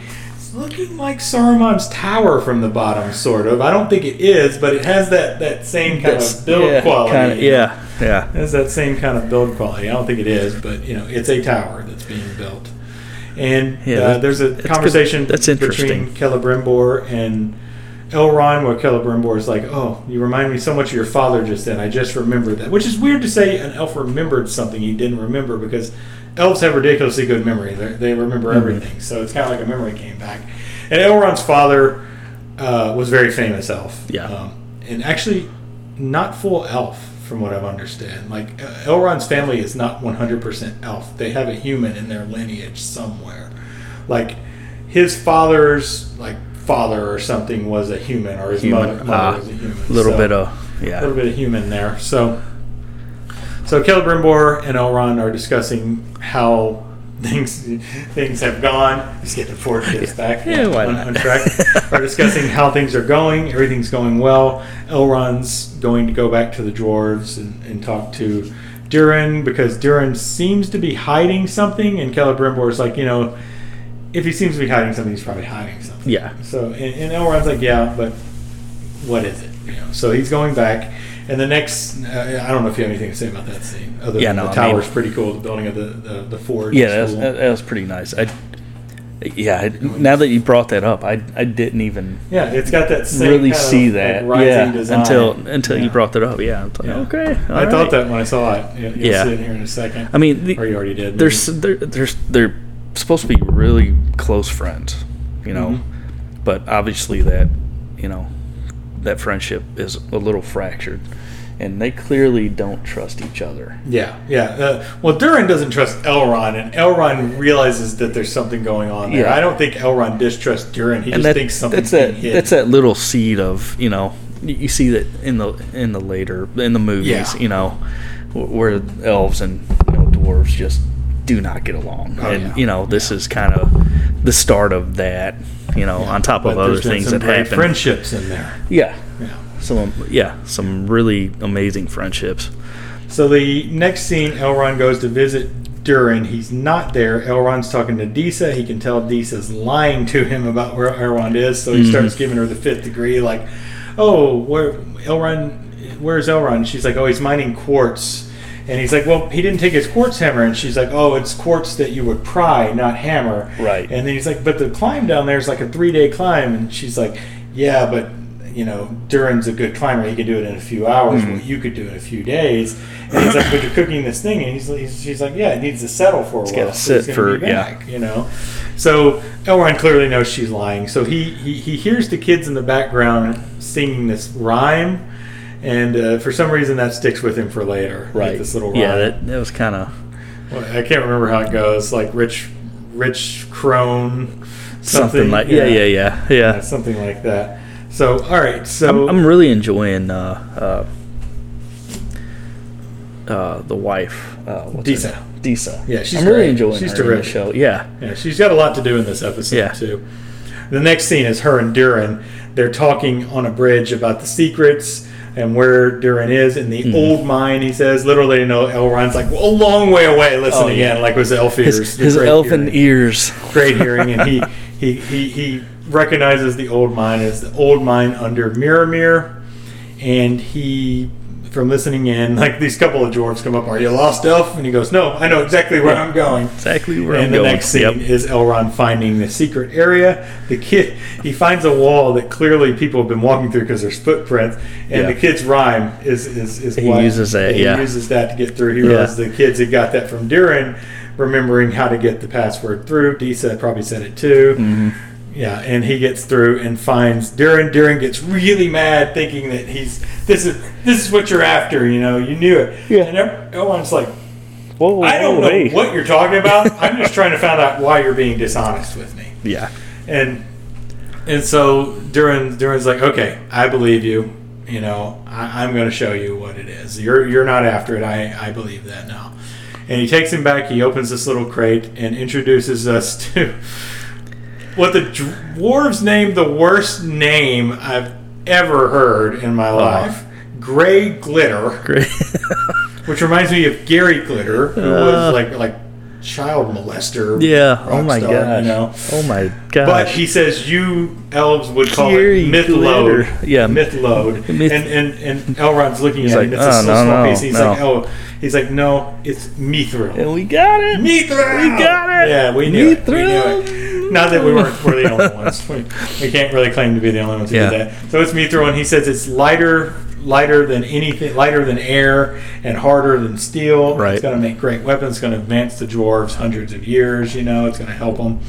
Speaker 1: it's looking like Saruman's tower from the bottom, sort of. I don't think it is, but it has that, that same kind
Speaker 2: That's-
Speaker 1: of build
Speaker 2: yeah,
Speaker 1: quality.
Speaker 2: kinda- yeah, yeah.
Speaker 1: It has that same kind of build quality. I don't think it is, but you know, it's a tower that's being built. And
Speaker 2: Yeah,
Speaker 1: uh, there's a
Speaker 2: that's good.
Speaker 1: conversation
Speaker 2: That's interesting.
Speaker 1: between Celebrimbor and Elrond, where Celebrimbor is like, "Oh, you remind me so much of your father just then. I just remembered that." Which is weird to say an elf remembered something he didn't remember because elves have ridiculously good memory. They're, they remember everything, so it's kind of like a memory came back. And Elrond's father uh, was very famous elf.
Speaker 2: Yeah.
Speaker 1: Um, and actually, not full elf, from what I've understand. Like uh, Elrond's family is not 100% elf. They have a human in their lineage somewhere. Like his father's like father or something was a human, or his
Speaker 2: Human.
Speaker 1: mother, mother
Speaker 2: Ah,
Speaker 1: was a human.
Speaker 2: A little
Speaker 1: So-
Speaker 2: bit of yeah, a
Speaker 1: little bit of human there. So, so Celebrimbor and Elrond are discussing how things things have gone. Let's get the Ford kids back
Speaker 2: Yeah, why
Speaker 1: on,
Speaker 2: not?
Speaker 1: on track. are discussing how things are going. Everything's going well. Elrond's going to go back to the dwarves and, and talk to Durin because Durin seems to be hiding something, and Celebrimbor's like, you know, if he seems to be hiding something, he's probably hiding something.
Speaker 2: Yeah.
Speaker 1: So and, and Elrond's like, yeah, but what is it? You know. So he's going back, and the next, uh, I don't know if you have anything to say about that scene. Other
Speaker 2: Yeah,
Speaker 1: than
Speaker 2: no,
Speaker 1: the
Speaker 2: I
Speaker 1: tower's
Speaker 2: mean-
Speaker 1: pretty cool. The building of the the, the fort.
Speaker 2: Yeah, that was, that, was pretty nice. I, yeah, I, now that you brought that up, I, I didn't even
Speaker 1: yeah, it's got that same
Speaker 2: really
Speaker 1: of,
Speaker 2: see
Speaker 1: like,
Speaker 2: that.
Speaker 1: rising
Speaker 2: yeah,
Speaker 1: design.
Speaker 2: until until
Speaker 1: Yeah.
Speaker 2: you brought that up. Yeah, I like,
Speaker 1: Yeah.
Speaker 2: okay.
Speaker 1: I
Speaker 2: all
Speaker 1: thought that when I saw it. You, you'll
Speaker 2: Yeah.
Speaker 1: see it here in a second.
Speaker 2: I mean, the,
Speaker 1: or you already did.
Speaker 2: there's they're, there's they're supposed to be really close friends, you know,
Speaker 1: Mhm.
Speaker 2: but obviously that you know that friendship is a little fractured, and they clearly don't trust each other.
Speaker 1: Yeah, yeah. Uh, well, Durin doesn't trust Elrond, and Elrond realizes that there's something going on there.
Speaker 2: Yeah.
Speaker 1: I don't think Elrond distrusts Durin. He
Speaker 2: and
Speaker 1: just
Speaker 2: that,
Speaker 1: thinks something's
Speaker 2: that's that that's that little seed of you know you see that in the in the later in the movies
Speaker 1: Yeah.
Speaker 2: you know where elves and you know dwarves just do not get along
Speaker 1: Oh,
Speaker 2: and
Speaker 1: yeah.
Speaker 2: you know this is kind of the start of that you know on top of
Speaker 1: But
Speaker 2: other things that happen
Speaker 1: friendships in there.
Speaker 2: yeah
Speaker 1: Yeah.
Speaker 2: some yeah some really amazing friendships
Speaker 1: So the next scene, Elrond goes to visit Durin. He's not there. Elrond's talking to Disa. He can tell Disa's lying to him about where Elrond is. So he
Speaker 2: Mhm.
Speaker 1: starts giving her the fifth degree, like, "Oh, where Elrond? Where's Elrond?" She's like, "Oh, he's mining quartz." And he's like, "Well, he didn't take his quartz hammer." And she's like, "Oh, it's quartz that you would pry, not hammer."
Speaker 2: Right.
Speaker 1: And then he's like, "But the climb down there is like a three-day climb." And she's like, "Yeah, but." You know, Durin's a good climber. He could do it in a few hours.
Speaker 2: Mhm.
Speaker 1: What you could do it in a few days. And he's like, "But you're cooking this thing," and he's, he's she's like, "Yeah, it needs to settle for a
Speaker 2: It's
Speaker 1: while. so
Speaker 2: sit for-
Speaker 1: be
Speaker 2: yeah.
Speaker 1: You know, so Elrond clearly knows she's lying. So he, he he hears the kids in the background singing this rhyme, and uh, for some reason that sticks with him for later. like
Speaker 2: right
Speaker 1: this little rhyme.
Speaker 2: yeah that, that was kind of
Speaker 1: Well, I can't remember how it goes. Like rich, rich crone,
Speaker 2: something, like yeah yeah yeah yeah,
Speaker 1: yeah, something like that. So all right, so
Speaker 2: I'm, I'm really enjoying uh, uh, uh, the wife. Uh,
Speaker 1: Disa.
Speaker 2: Disa.
Speaker 1: Yeah, she's
Speaker 2: I'm really enjoying
Speaker 1: She's
Speaker 2: her in the show. Yeah,
Speaker 1: Yeah, she's got a lot to do in this episode
Speaker 2: Yeah.
Speaker 1: too. The next scene is her and Durin. They're talking on a bridge about the secrets and where Durin is in
Speaker 2: Mm-hmm.
Speaker 1: the old mine. He says, literally, you know, Elrond's like a long way away. Listen
Speaker 2: Oh, yeah.
Speaker 1: again, like with his elf ears,
Speaker 2: his, his elfin
Speaker 1: hearing.
Speaker 2: ears.
Speaker 1: great <laughs> hearing, and he, he he he recognizes the old mine as the old mine under Miramir, and he. From listening in, like these couple of dwarves come up, are you lost, elf? And he goes, No, I know exactly where I'm going
Speaker 2: Exactly where
Speaker 1: and
Speaker 2: I'm going.
Speaker 1: And the next scene
Speaker 2: Yep.
Speaker 1: is Elrond finding the secret area. The kid he finds a wall that clearly people have been walking through because there's footprints, and
Speaker 2: Yeah.
Speaker 1: the kid's rhyme is is, is
Speaker 2: He
Speaker 1: what
Speaker 2: uses that,
Speaker 1: he
Speaker 2: yeah.
Speaker 1: uses that to get through. He
Speaker 2: Yeah.
Speaker 1: realizes the kids had got that from Durin, remembering how to get the password through. Disa probably said it too.
Speaker 2: Mhm.
Speaker 1: Yeah, and he gets through and finds Durin. Durin gets really mad, thinking that he's this is this is what you're after. You know, you knew it.
Speaker 2: Yeah.
Speaker 1: And everyone's like,
Speaker 2: Whoa,
Speaker 1: I don't
Speaker 2: whoa,
Speaker 1: know
Speaker 2: hey.
Speaker 1: what you're talking <laughs> about. I'm just trying to find out why you're being dishonest with me.
Speaker 2: Yeah.
Speaker 1: And and so Durin Durin's like, okay, I believe you. You know, I, I'm going to show you what it is. You're you're not after it. I I believe that now. And he takes him back. He opens this little crate and introduces us <laughs> to what the dwarves named the worst name I've ever heard in my life. Gray Glitter
Speaker 2: Great. <laughs>
Speaker 1: which reminds me of Gary Glitter, who
Speaker 2: Uh.
Speaker 1: was like like child molester.
Speaker 2: yeah. Oh
Speaker 1: rock
Speaker 2: my
Speaker 1: star,
Speaker 2: gosh.
Speaker 1: You know,
Speaker 2: Oh my gosh.
Speaker 1: but he says you elves would call
Speaker 2: Gary
Speaker 1: it myth
Speaker 2: Glitter.
Speaker 1: load.
Speaker 2: Yeah.
Speaker 1: myth load.
Speaker 2: Myth-
Speaker 1: and, and and Elrond's looking
Speaker 2: He's
Speaker 1: at
Speaker 2: like,
Speaker 1: him. It's a
Speaker 2: "Oh, no,
Speaker 1: small
Speaker 2: no,
Speaker 1: piece. He's
Speaker 2: no."
Speaker 1: like, oh, he's like, no, it's mithril.
Speaker 2: and we got it.
Speaker 1: Mithril.
Speaker 2: We got it.
Speaker 1: Yeah, we knew it. We knew
Speaker 2: Mithril.
Speaker 1: it. Not that we weren't we're the only <laughs> ones. We, we can't really claim to be the only ones who
Speaker 2: Yeah.
Speaker 1: did that. So it's Mithril, and he says it's lighter, lighter than anything, lighter than air, and harder than steel.
Speaker 2: Right.
Speaker 1: It's going to make great weapons. It's going to advance the dwarves hundreds of years. You know, it's going to help them.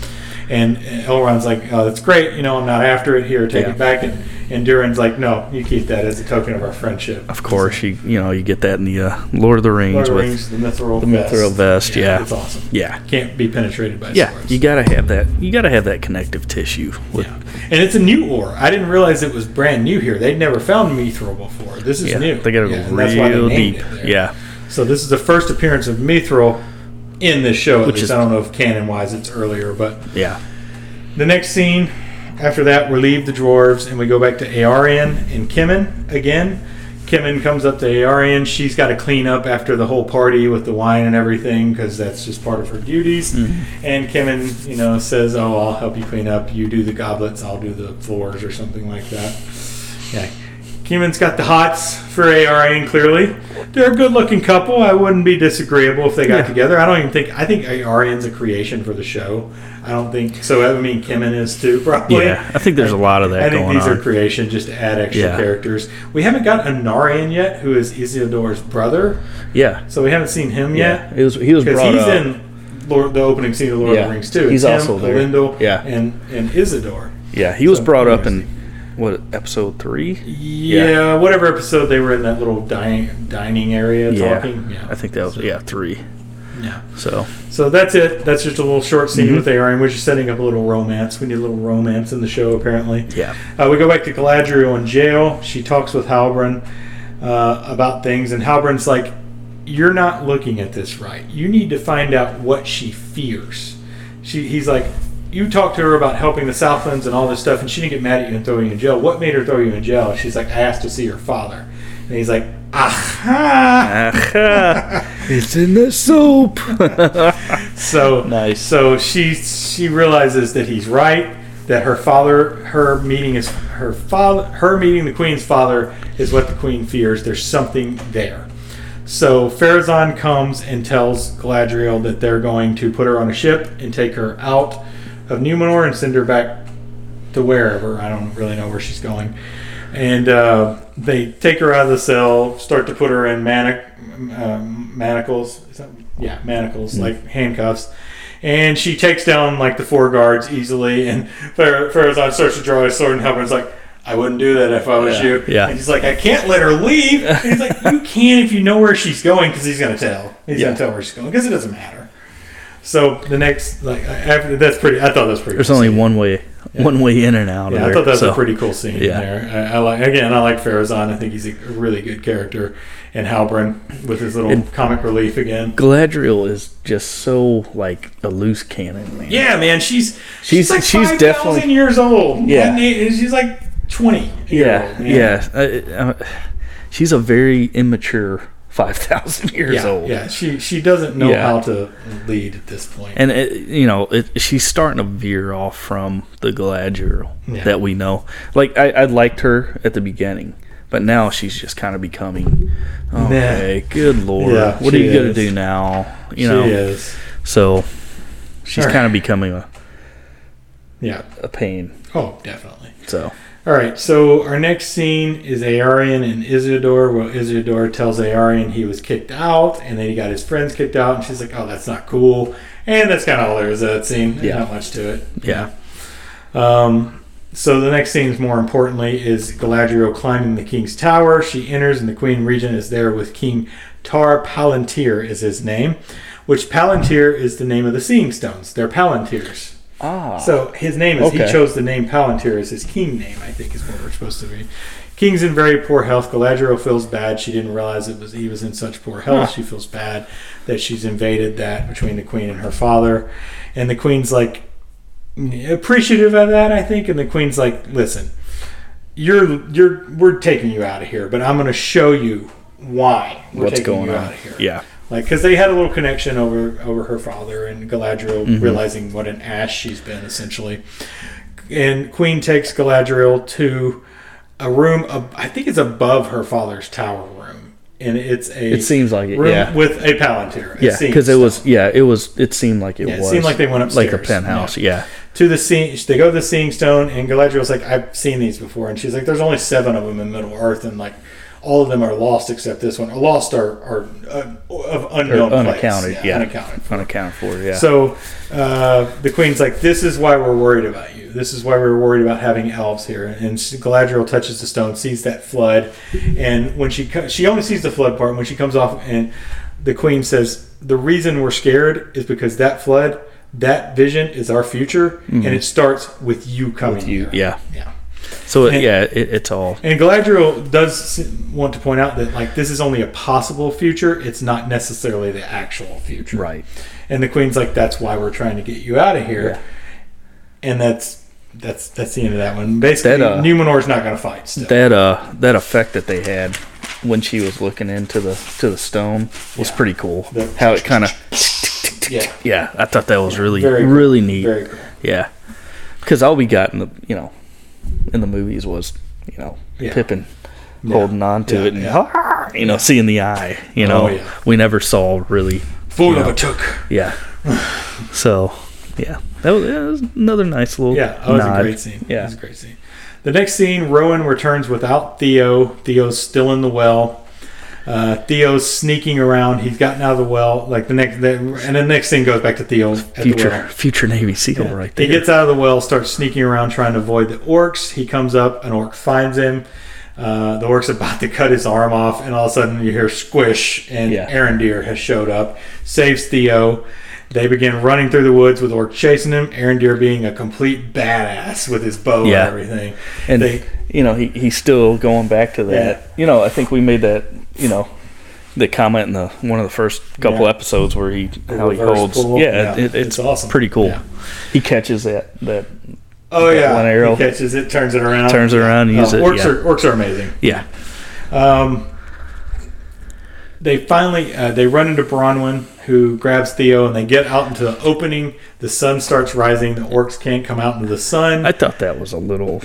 Speaker 1: And Elrond's like, "Oh, that's great. You know, I'm not after it. Here, take
Speaker 2: Yeah.
Speaker 1: it back." And and Durin's like, "No, you keep that as a token of our friendship."
Speaker 2: Of course, you you know you get that in the uh, Lord of the Rings
Speaker 1: Lord of the
Speaker 2: with
Speaker 1: Rings, the mithril
Speaker 2: the
Speaker 1: vest.
Speaker 2: mithril vest, yeah.
Speaker 1: it's awesome.
Speaker 2: yeah
Speaker 1: Can't be penetrated by
Speaker 2: yeah.
Speaker 1: swords.
Speaker 2: You gotta have that. You gotta have that connective tissue. With,
Speaker 1: Yeah. And it's a new ore. I didn't realize it was brand new here. They'd never found mithril before. This is
Speaker 2: yeah,
Speaker 1: new.
Speaker 2: they gotta
Speaker 1: Yeah,
Speaker 2: go
Speaker 1: and that's why they
Speaker 2: real deep. Yeah,
Speaker 1: So this is the first appearance of mithril in this show. At
Speaker 2: Which
Speaker 1: least
Speaker 2: is-
Speaker 1: I don't know if canon wise it's earlier, but
Speaker 2: yeah,
Speaker 1: the next scene after that we leave the dwarves and we go back to Eärien and Kemen again. Kemen comes up to Eärien. She's got to clean up after the whole party with the wine and everything because that's just part of her duties. Mm-hmm. And Kemen, you know, says, "Oh, I'll help you clean up. You do the goblets, I'll do the floors, or something like that." Yeah, Kemen's got the hots for Eärien. Clearly, they're a good-looking couple. I wouldn't be disagreeable if they got
Speaker 2: Yeah.
Speaker 1: together. I don't even think. I think Eärien's a creation for the show. I don't think so. I mean, Kemen is too, probably.
Speaker 2: yeah. I think there's a lot of that
Speaker 1: I think these
Speaker 2: on.
Speaker 1: are creation just to add extra
Speaker 2: Yeah.
Speaker 1: characters. We haven't got Anarion yet, who is Isildur's brother,
Speaker 2: yeah,
Speaker 1: so we haven't seen him yet.
Speaker 2: It was he was
Speaker 1: Because
Speaker 2: brought
Speaker 1: he's
Speaker 2: up.
Speaker 1: in Lord, the opening scene of Lord of the Rings too.
Speaker 2: He's
Speaker 1: It's
Speaker 2: also
Speaker 1: him,
Speaker 2: there.
Speaker 1: Elendil,
Speaker 2: Yeah.
Speaker 1: and and Isildur.
Speaker 2: yeah, he was
Speaker 1: So,
Speaker 2: brought up
Speaker 1: anyways.
Speaker 2: What episode three?
Speaker 1: Yeah, whatever episode they were in that little dining dining area
Speaker 2: Yeah.
Speaker 1: talking. Yeah,
Speaker 2: I think that was yeah three.
Speaker 1: yeah.
Speaker 2: So
Speaker 1: So that's it. That's just a little short scene
Speaker 2: Mhm.
Speaker 1: with Eärien. We're just setting up a little romance. We need a little romance in the show, apparently.
Speaker 2: yeah,
Speaker 1: Uh, we go back to Galadriel in jail. She talks with Halbrand uh, about things, and Halbrand's like, "You're not looking at this right. You need to find out what she fears." She, he's like, "You talked to her about helping the Southlands and all this stuff, and she didn't get mad at you and throw you in jail. What made her throw you in jail?" She's like, "I asked to see her father," and he's like, "Aha!"
Speaker 2: Aha. <laughs> it's in the soup. <laughs>
Speaker 1: So
Speaker 2: Nice.
Speaker 1: So she she realizes that he's right. That her father, her meeting is her father, her meeting the queen's father is what the queen fears. There's something there. So Pharazon comes and tells Galadriel that they're going to put her on a ship and take her out of Numenor and send her back to wherever. I don't really know where she's going. And uh, they take her out of the cell, start to put her in manic, um, manacles. Yeah, manacles, like handcuffs. And she takes down like the four guards easily. And Fer- Pharazon starts to draw his sword, and Halbrand's like, I wouldn't do that if I was
Speaker 2: Yeah,
Speaker 1: you.
Speaker 2: yeah.
Speaker 1: And he's like, I can't let her leave. And he's like, You can if you know where she's going, because he's going to tell. He's
Speaker 2: Yeah.
Speaker 1: going to tell where she's going, because it doesn't matter. So the next, like, after that's pretty. I thought that was pretty.
Speaker 2: There's
Speaker 1: cool
Speaker 2: only
Speaker 1: scene.
Speaker 2: one way,
Speaker 1: Yeah.
Speaker 2: one way in and out.
Speaker 1: Yeah, I thought that was
Speaker 2: so.
Speaker 1: a pretty cool scene
Speaker 2: Yeah.
Speaker 1: there. I, I like again, I like Pharazon. I think he's a really good character, and Halbrand with his little
Speaker 2: And-
Speaker 1: comic relief again.
Speaker 2: Galadriel is just so like a loose cannon, man.
Speaker 1: Yeah, man, she's
Speaker 2: She's-
Speaker 1: like
Speaker 2: she's
Speaker 1: 5,000
Speaker 2: definitely-
Speaker 1: years old.
Speaker 2: Yeah.
Speaker 1: She's like twenty.
Speaker 2: yeah,
Speaker 1: old,
Speaker 2: yeah. Uh, uh, she's a very immature five thousand <laughs> years
Speaker 1: yeah,
Speaker 2: old.
Speaker 1: yeah. She she doesn't know
Speaker 2: Yeah.
Speaker 1: how to lead at this point.
Speaker 2: And it, you know, it, she's starting to veer off from the Galadriel
Speaker 1: Yeah.
Speaker 2: that we know. Like I, I liked her at the beginning, but now she's just kind of becoming. Oh, okay, good lord, what are
Speaker 1: she
Speaker 2: you gonna do now? You
Speaker 1: she
Speaker 2: know,
Speaker 1: is.
Speaker 2: so she's
Speaker 1: Alright.
Speaker 2: kind of becoming a,
Speaker 1: Yeah.
Speaker 2: a pain.
Speaker 1: Oh, definitely.
Speaker 2: So
Speaker 1: All right, so our next scene is Eärien and Isildur. Well, Isildur tells Eärien he was kicked out, and then he got his friends kicked out, and she's like, "Oh, that's not cool." And that's kind of all there is to that scene. There's
Speaker 2: Yeah.
Speaker 1: not much to it.
Speaker 2: yeah,
Speaker 1: Um, so the next scene, more importantly, is Galadriel climbing the king's tower. She enters, and the queen regent is there with King Tar Palantir is his name, which Palantir is the name of the Seeing Stones. They're Palantirs.
Speaker 2: Ah,
Speaker 1: So his name is he chose the name Palantir as his king name. I think is what we're supposed to be. King's in very poor health. Galadriel feels bad. She didn't realize it was he was in such poor health.
Speaker 2: Huh.
Speaker 1: She feels bad that she's invaded that between the queen and her father, and the queen's like appreciative of that. I think, and the queen's like, listen, you're you're we're taking you out of here, but I'm going to show you why we're
Speaker 2: what's
Speaker 1: taking
Speaker 2: going
Speaker 1: you
Speaker 2: on?
Speaker 1: out of here
Speaker 2: Yeah,
Speaker 1: like because they had a little connection over over her father and Galadriel
Speaker 2: Mhm.
Speaker 1: realizing what an ass she's been essentially. And Queen takes Galadriel to a room. I think it's above her father's tower room, and it's a
Speaker 2: it seems like it.
Speaker 1: room
Speaker 2: Yeah,
Speaker 1: with a palantir. a
Speaker 2: yeah, because it was yeah, it was. It seemed like it
Speaker 1: Yeah, it
Speaker 2: was.
Speaker 1: seemed like they went upstairs
Speaker 2: like a penthouse. Yeah,
Speaker 1: to the scene. They go to the Seeing Stone, and Galadriel's like, "I've seen these before," and she's like, "There's only seven of them in Middle Earth, and like all of them are lost except this one. Lost are are uh, of unknown,
Speaker 2: unaccounted,
Speaker 1: place.
Speaker 2: yeah.
Speaker 1: unaccounted for.
Speaker 2: Unaccounted for, yeah.
Speaker 1: So uh, the queen's like, "This is why we're worried about you. This is why we're worried about having elves here." And Galadriel touches the stone, sees that flood, and when she co- she only sees the flood part. When she comes off, and the queen says, "The reason we're scared is because that flood, that vision, is our future, and it starts with you coming
Speaker 2: Mm-hmm. you,
Speaker 1: here."
Speaker 2: yeah.
Speaker 1: yeah.
Speaker 2: So
Speaker 1: And-
Speaker 2: yeah, it, it's all
Speaker 1: And Galadriel does want to point out that like this is only a possible future; it's not necessarily the actual future.
Speaker 2: right.
Speaker 1: And the queen's like, "That's why we're trying to get you out of here."
Speaker 2: Yeah.
Speaker 1: And that's that's that's the end of that one. Basically,
Speaker 2: That, uh,
Speaker 1: Numenor's not going to fight. Still.
Speaker 2: That uh that effect that they had when she was looking into the to the stone was
Speaker 1: Yeah.
Speaker 2: pretty cool.
Speaker 1: The-
Speaker 2: How it kind of <laughs> <tsk>
Speaker 1: yeah,
Speaker 2: yeah, I thought that was really
Speaker 1: Very cool.
Speaker 2: really neat.
Speaker 1: very cool.
Speaker 2: Yeah, because all we got in the you know in the movies was you know
Speaker 1: Yeah.
Speaker 2: Pippin
Speaker 1: Yeah.
Speaker 2: holding on to
Speaker 1: Yeah,
Speaker 2: it and <laughs> you know seeing the eye. You know
Speaker 1: Oh,
Speaker 2: we never saw really
Speaker 1: Full
Speaker 2: you
Speaker 1: of a took.
Speaker 2: yeah. <laughs> so yeah, that was, that was another nice little
Speaker 1: Yeah, that was
Speaker 2: nod.
Speaker 1: a great scene.
Speaker 2: Yeah.
Speaker 1: It was a great scene. The next scene, Rowan returns without Theo. Theo's still in the well. Uh, Theo's sneaking around. He's gotten out of the well. Like the next, the, and the next thing goes back to Theo
Speaker 2: future
Speaker 1: well.
Speaker 2: future Navy SEAL
Speaker 1: Yeah.
Speaker 2: right there.
Speaker 1: He gets out of the well, starts sneaking around trying to avoid the orcs. He comes up, an orc finds him. Uh, the orc's <laughs> about to cut his arm off, and all of a sudden you hear squish, and
Speaker 2: Yeah.
Speaker 1: Arondir has showed up, saves Theo. They begin running through the woods with orc chasing him. Arendir being a complete badass with his bow
Speaker 2: Yeah.
Speaker 1: and everything.
Speaker 2: and
Speaker 1: they-
Speaker 2: you know he, he's still going back to that
Speaker 1: Yeah.
Speaker 2: you know i think we made that you know the comment in the one of the first couple
Speaker 1: Yeah.
Speaker 2: episodes where he
Speaker 1: The
Speaker 2: how he holds
Speaker 1: pull.
Speaker 2: yeah,
Speaker 1: Yeah,
Speaker 2: it, it's,
Speaker 1: it's awesome.
Speaker 2: pretty cool he catches that that
Speaker 1: Oh
Speaker 2: That
Speaker 1: yeah,
Speaker 2: one arrow.
Speaker 1: he catches it, turns it around,
Speaker 2: Turns it around and
Speaker 1: Oh,
Speaker 2: uses it,
Speaker 1: Orcs
Speaker 2: yeah.
Speaker 1: are orcs are amazing.
Speaker 2: yeah
Speaker 1: Um, they finally uh, they run into Bronwyn, who grabs Theo, and they get out into the opening. The sun starts rising. The orcs can't come out into the sun.
Speaker 2: i thought that was a little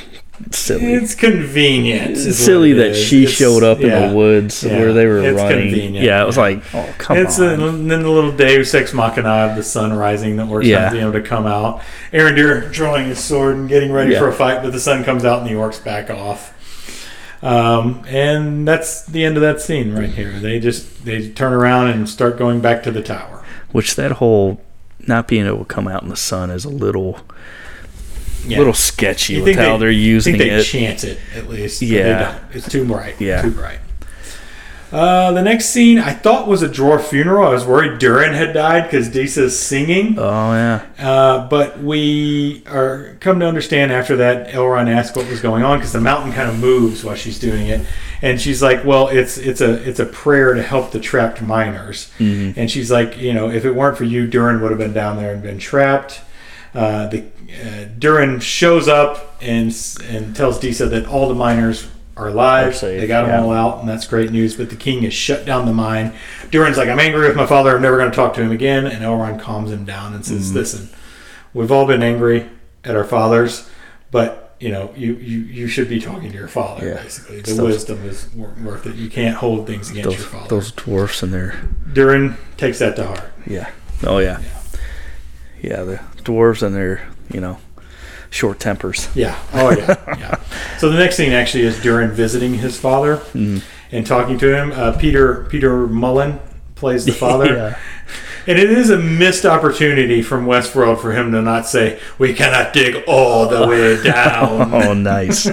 Speaker 2: silly
Speaker 1: it's convenient.
Speaker 2: it's silly
Speaker 1: it
Speaker 2: that
Speaker 1: is.
Speaker 2: she
Speaker 1: It's-
Speaker 2: showed up
Speaker 1: yeah.
Speaker 2: in the woods
Speaker 1: Yeah.
Speaker 2: where they were
Speaker 1: It's
Speaker 2: running
Speaker 1: convenient.
Speaker 2: yeah it was like oh come
Speaker 1: It's
Speaker 2: on
Speaker 1: a, and then the little Deus Ex Machina of the sun rising, the orcs
Speaker 2: Yeah.
Speaker 1: not being able to come out. Arondir drawing his sword and getting ready
Speaker 2: Yeah.
Speaker 1: for a fight, but the sun comes out and the orcs back off. Um, and that's the end of that scene right here. They just they turn around and start going back to the tower.
Speaker 2: which that whole not being able to come out in the sun is a little
Speaker 1: Yeah.
Speaker 2: little sketchy
Speaker 1: You
Speaker 2: with how
Speaker 1: they-
Speaker 2: they're
Speaker 1: I
Speaker 2: using
Speaker 1: think they
Speaker 2: it
Speaker 1: chance it at least.
Speaker 2: Yeah.
Speaker 1: it's too bright.
Speaker 2: Yeah.
Speaker 1: too bright. Uh, the next scene I thought was a dwarf funeral. I was worried Durin had died because Disa's singing.
Speaker 2: oh yeah
Speaker 1: Uh, but we are come to understand after that Elrond asked what was going on because the mountain kind of moves while she's doing it, and she's like, "Well, it's it's a it's a prayer to help the trapped miners."
Speaker 2: Mhm.
Speaker 1: And she's like, "You know, if it weren't for you, Durin would have been down there and been trapped." Uh, the uh, Durin shows up and and tells Disa that all the miners are alive.
Speaker 2: Safe,
Speaker 1: they got them all out, and that's great news. But the king has shut down the mine. Durin's like, "I'm angry with my father. I'm never going to talk to him again." And Elrond calms him down and says,
Speaker 2: Mm-hmm.
Speaker 1: "Listen, we've all been angry at our fathers, but you know, you you, you should be talking to your father.
Speaker 2: Yeah.
Speaker 1: Basically, the
Speaker 2: Those-
Speaker 1: wisdom is worth it. You can't hold things against
Speaker 2: those
Speaker 1: your father."
Speaker 2: those dwarfs and their
Speaker 1: Durin takes that to heart.
Speaker 2: yeah oh yeah yeah the dwarves and their you know short tempers
Speaker 1: Yeah. Oh yeah. <laughs> yeah. So the next scene actually is Durin visiting his father
Speaker 2: Mhm.
Speaker 1: and talking to him. Uh, Peter Peter Mullan plays the <laughs> father.
Speaker 2: yeah
Speaker 1: And it is a missed opportunity from Westworld for him to not say, "We cannot dig all the way <laughs> down."
Speaker 2: oh nice oh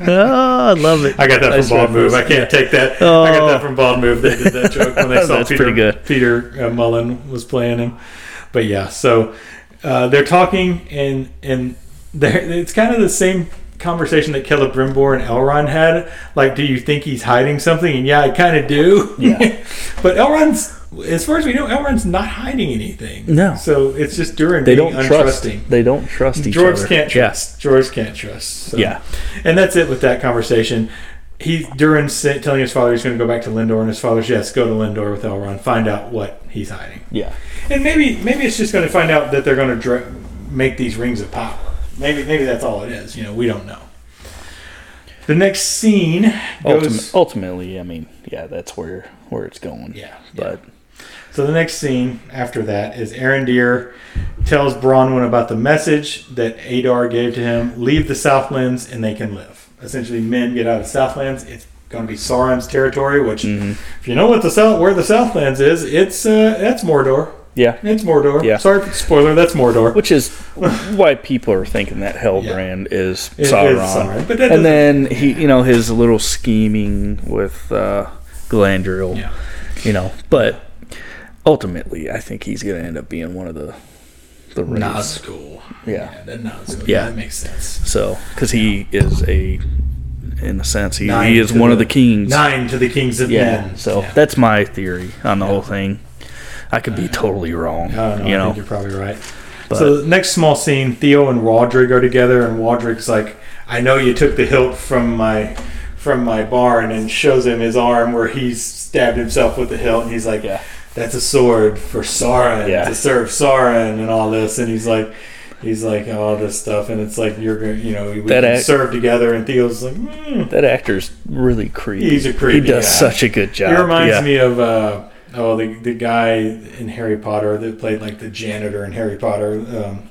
Speaker 2: i love it
Speaker 1: I got that
Speaker 2: Nice
Speaker 1: from Bald Move. I can't take that. I got
Speaker 2: Oh.
Speaker 1: that from Bald Move. They did that joke when they saw
Speaker 2: That's
Speaker 1: Peter,
Speaker 2: good.
Speaker 1: Peter uh, Mullan was playing him. But yeah, so uh, they're talking, and and they're, it's kind of the same conversation that Celebrimbor and Elrond had. Like, do you think he's hiding something? And yeah, I kind of do.
Speaker 2: Yeah. <laughs>
Speaker 1: but Elrond's, as far as we know, Elrond's not hiding anything.
Speaker 2: No.
Speaker 1: So it's just Durin
Speaker 2: they
Speaker 1: being
Speaker 2: don't trust
Speaker 1: untrusting.
Speaker 2: they don't trust each
Speaker 1: Dwarves
Speaker 2: other
Speaker 1: can't
Speaker 2: Yeah.
Speaker 1: trust. Dwarves can't trust. So.
Speaker 2: yeah
Speaker 1: And that's it with that conversation. He Durin telling his father he's going to go back to Lindon, and his father's yes, go to Lindon with Elrond, find out what he's hiding,
Speaker 2: yeah
Speaker 1: and maybe maybe it's just going to find out that they're going to dra- make these rings of power. Maybe maybe that's all it is. You know, we don't know. The next scene goes.
Speaker 2: Ultim- ultimately i mean yeah that's where where it's going
Speaker 1: yeah,
Speaker 2: but
Speaker 1: So the next scene after that is Arondir tells Bronwyn about the message that Adar gave to him: "Leave the Southlands, and they can live." Essentially, men get out of Southlands. It's going to be Sauron's territory. Which,
Speaker 2: Mm-hmm.
Speaker 1: if you know what the south where the Southlands is, it's uh, that's Mordor.
Speaker 2: Yeah.
Speaker 1: It's Mordor.
Speaker 2: Yeah.
Speaker 1: Sorry for the spoiler. That's Mordor.
Speaker 2: Which is <laughs> why people are thinking that Halbrand is
Speaker 1: It is
Speaker 2: Sauron.
Speaker 1: Sauron, but that
Speaker 2: and then he, you know, his little scheming with uh, Galadriel.
Speaker 1: Yeah.
Speaker 2: You know, but ultimately, I think he's going to end up being one of the the race.
Speaker 1: Nazgul.
Speaker 2: Yeah.
Speaker 1: that Nazgul.
Speaker 2: Yeah.
Speaker 1: that makes sense.
Speaker 2: So, because he is a, in a sense, he, he is
Speaker 1: to
Speaker 2: one of
Speaker 1: the-
Speaker 2: the kings.
Speaker 1: Nine to the kings of
Speaker 2: Yeah.
Speaker 1: men.
Speaker 2: So
Speaker 1: Yeah.
Speaker 2: that's my theory on the whole thing. I could be totally wrong.
Speaker 1: I don't know.
Speaker 2: you
Speaker 1: I
Speaker 2: know,
Speaker 1: think you're probably right.
Speaker 2: But-
Speaker 1: so the next small scene, Theo and Waldreg are together, and Waldreg's like, "I know you took the hilt from my from my barn," and shows him his arm where he's stabbed himself with the hilt, and he's like,
Speaker 2: Yeah.
Speaker 1: "That's a sword for Sauron
Speaker 2: Yeah.
Speaker 1: to serve Sauron," and all this, and he's like. He's like all this stuff, and it's like you're gonna, you know, we
Speaker 2: That
Speaker 1: can
Speaker 2: act-
Speaker 1: serve together. And Theo's like, mm.
Speaker 2: that actor's really creepy.
Speaker 1: He's a creepy
Speaker 2: He does such a good job.
Speaker 1: He reminds
Speaker 2: yeah.
Speaker 1: me of uh, oh the the guy in Harry Potter that played like the janitor in Harry Potter. Um,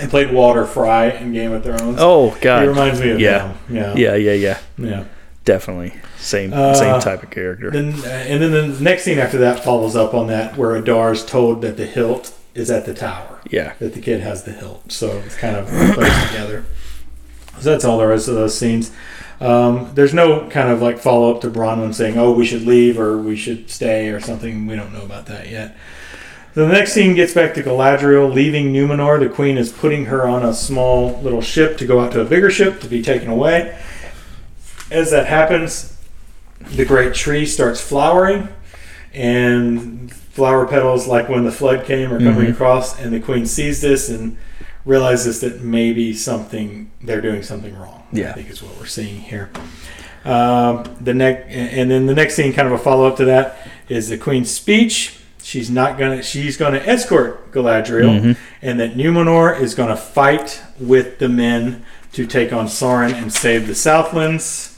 Speaker 1: he played Walder Frey in Game of Thrones.
Speaker 2: Oh God, he
Speaker 1: reminds me of
Speaker 2: Yeah.
Speaker 1: him. Yeah,
Speaker 2: Yeah, yeah, yeah.
Speaker 1: yeah.
Speaker 2: Definitely same
Speaker 1: Uh,
Speaker 2: same type of character.
Speaker 1: Then uh, and then the next scene after that follows up on that where Adar's told that the hilt is at the tower.
Speaker 2: yeah.
Speaker 1: That the kid has the hilt, so it's kind of placed together. So that's all the rest of those scenes. Um, there's no kind of like follow up to Bronwyn saying, "Oh, we should leave" or "We should stay" or something. We don't know about that yet. The next scene gets back to Galadriel leaving Numenor. The queen is putting her on a small little ship to go out to a bigger ship to be taken away. As that happens, the great tree starts flowering, and flower petals, like when the flood came, are coming
Speaker 2: Mhm.
Speaker 1: across. And the queen sees this and realizes that maybe something they're doing something wrong.
Speaker 2: Yeah.
Speaker 1: I think is what we're seeing here. Um, the next, and then the next scene, kind of a follow up to that, is the queen's speech. She's not gonna. She's gonna escort Galadriel,
Speaker 2: Mhm.
Speaker 1: and that Numenor is gonna fight with the men to take on Sauron and save the Southlands.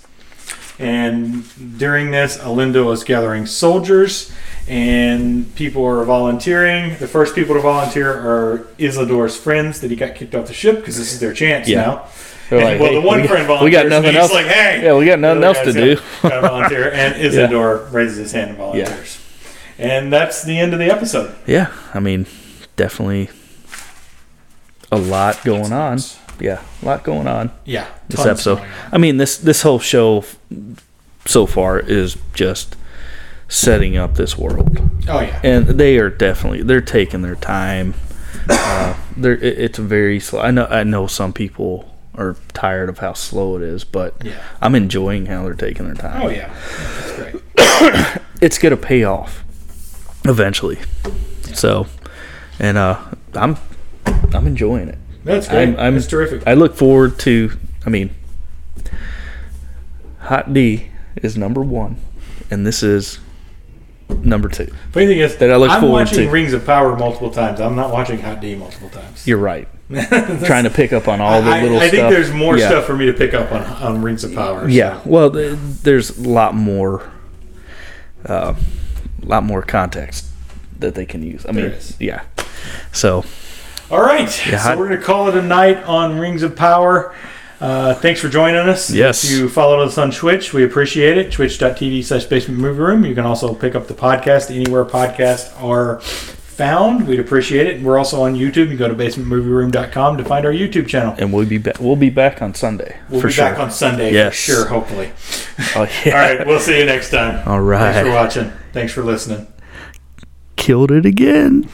Speaker 1: And during this, Alindo is gathering soldiers, and people are volunteering. The first people to volunteer are Isildur's friends that he got kicked off the ship because this is their chance
Speaker 2: Yeah.
Speaker 1: now. And-
Speaker 2: like,
Speaker 1: well,
Speaker 2: "Hey,
Speaker 1: the one
Speaker 2: we,
Speaker 1: friend
Speaker 2: we
Speaker 1: volunteers,
Speaker 2: got nothing else.
Speaker 1: like, "Hey,
Speaker 2: yeah, we got nothing else to do. <laughs>
Speaker 1: volunteer, and <laughs> Isildur raises his hand and volunteers. And that's the end of the episode.
Speaker 2: Yeah, I mean, definitely a lot going on. Yeah, a lot going on.
Speaker 1: Yeah,
Speaker 2: This episode. I mean, this this whole show so far is just setting up this world,
Speaker 1: Oh yeah,
Speaker 2: and they are definitely they're taking their time. Uh, they're it, it's very slow. I know I know some people are tired of how slow it is, but
Speaker 1: yeah.
Speaker 2: I'm enjoying how they're taking their time.
Speaker 1: Oh yeah, yeah that's great. <coughs>
Speaker 2: It's gonna pay off eventually. So, and uh, I'm I'm enjoying it.
Speaker 1: That's great.
Speaker 2: I'm- I'm-
Speaker 1: that's terrific.
Speaker 2: I look forward to. I mean, Hot D is number one, and this is number two.
Speaker 1: Funny thing is,
Speaker 2: that I look
Speaker 1: I'm
Speaker 2: forward
Speaker 1: watching
Speaker 2: to.
Speaker 1: Rings of Power multiple times. I'm not watching Hot D multiple times.
Speaker 2: You're right. <laughs> Trying to pick up on all the
Speaker 1: I,
Speaker 2: little
Speaker 1: I
Speaker 2: stuff.
Speaker 1: think there's more
Speaker 2: Yeah.
Speaker 1: stuff for me to pick up on on Rings of Power. so-
Speaker 2: Yeah. Well, th- there's a lot more, uh, lot more context that they can use. I mean, yeah. So
Speaker 1: All right.
Speaker 2: Yeah,
Speaker 1: so we're going to call it a night on Rings of Power. Uh, thanks for joining us.
Speaker 2: Yes.
Speaker 1: If you followed us on Twitch, we appreciate it. Twitch.tv slash basement movie room. You can also pick up the podcast anywhere podcasts are found. We'd appreciate it. We're also on YouTube. You go to basementmovieroom.com to find our YouTube channel.
Speaker 2: and we'll be back. We'll be back on Sunday
Speaker 1: We'll
Speaker 2: for
Speaker 1: be
Speaker 2: sure.
Speaker 1: back on Sunday
Speaker 2: Yes.
Speaker 1: for sure, hopefully. <laughs>
Speaker 2: oh yeah.
Speaker 1: All right. We'll see you next time.
Speaker 2: All right.
Speaker 1: Thanks for watching. Thanks for listening.
Speaker 2: Killed it again.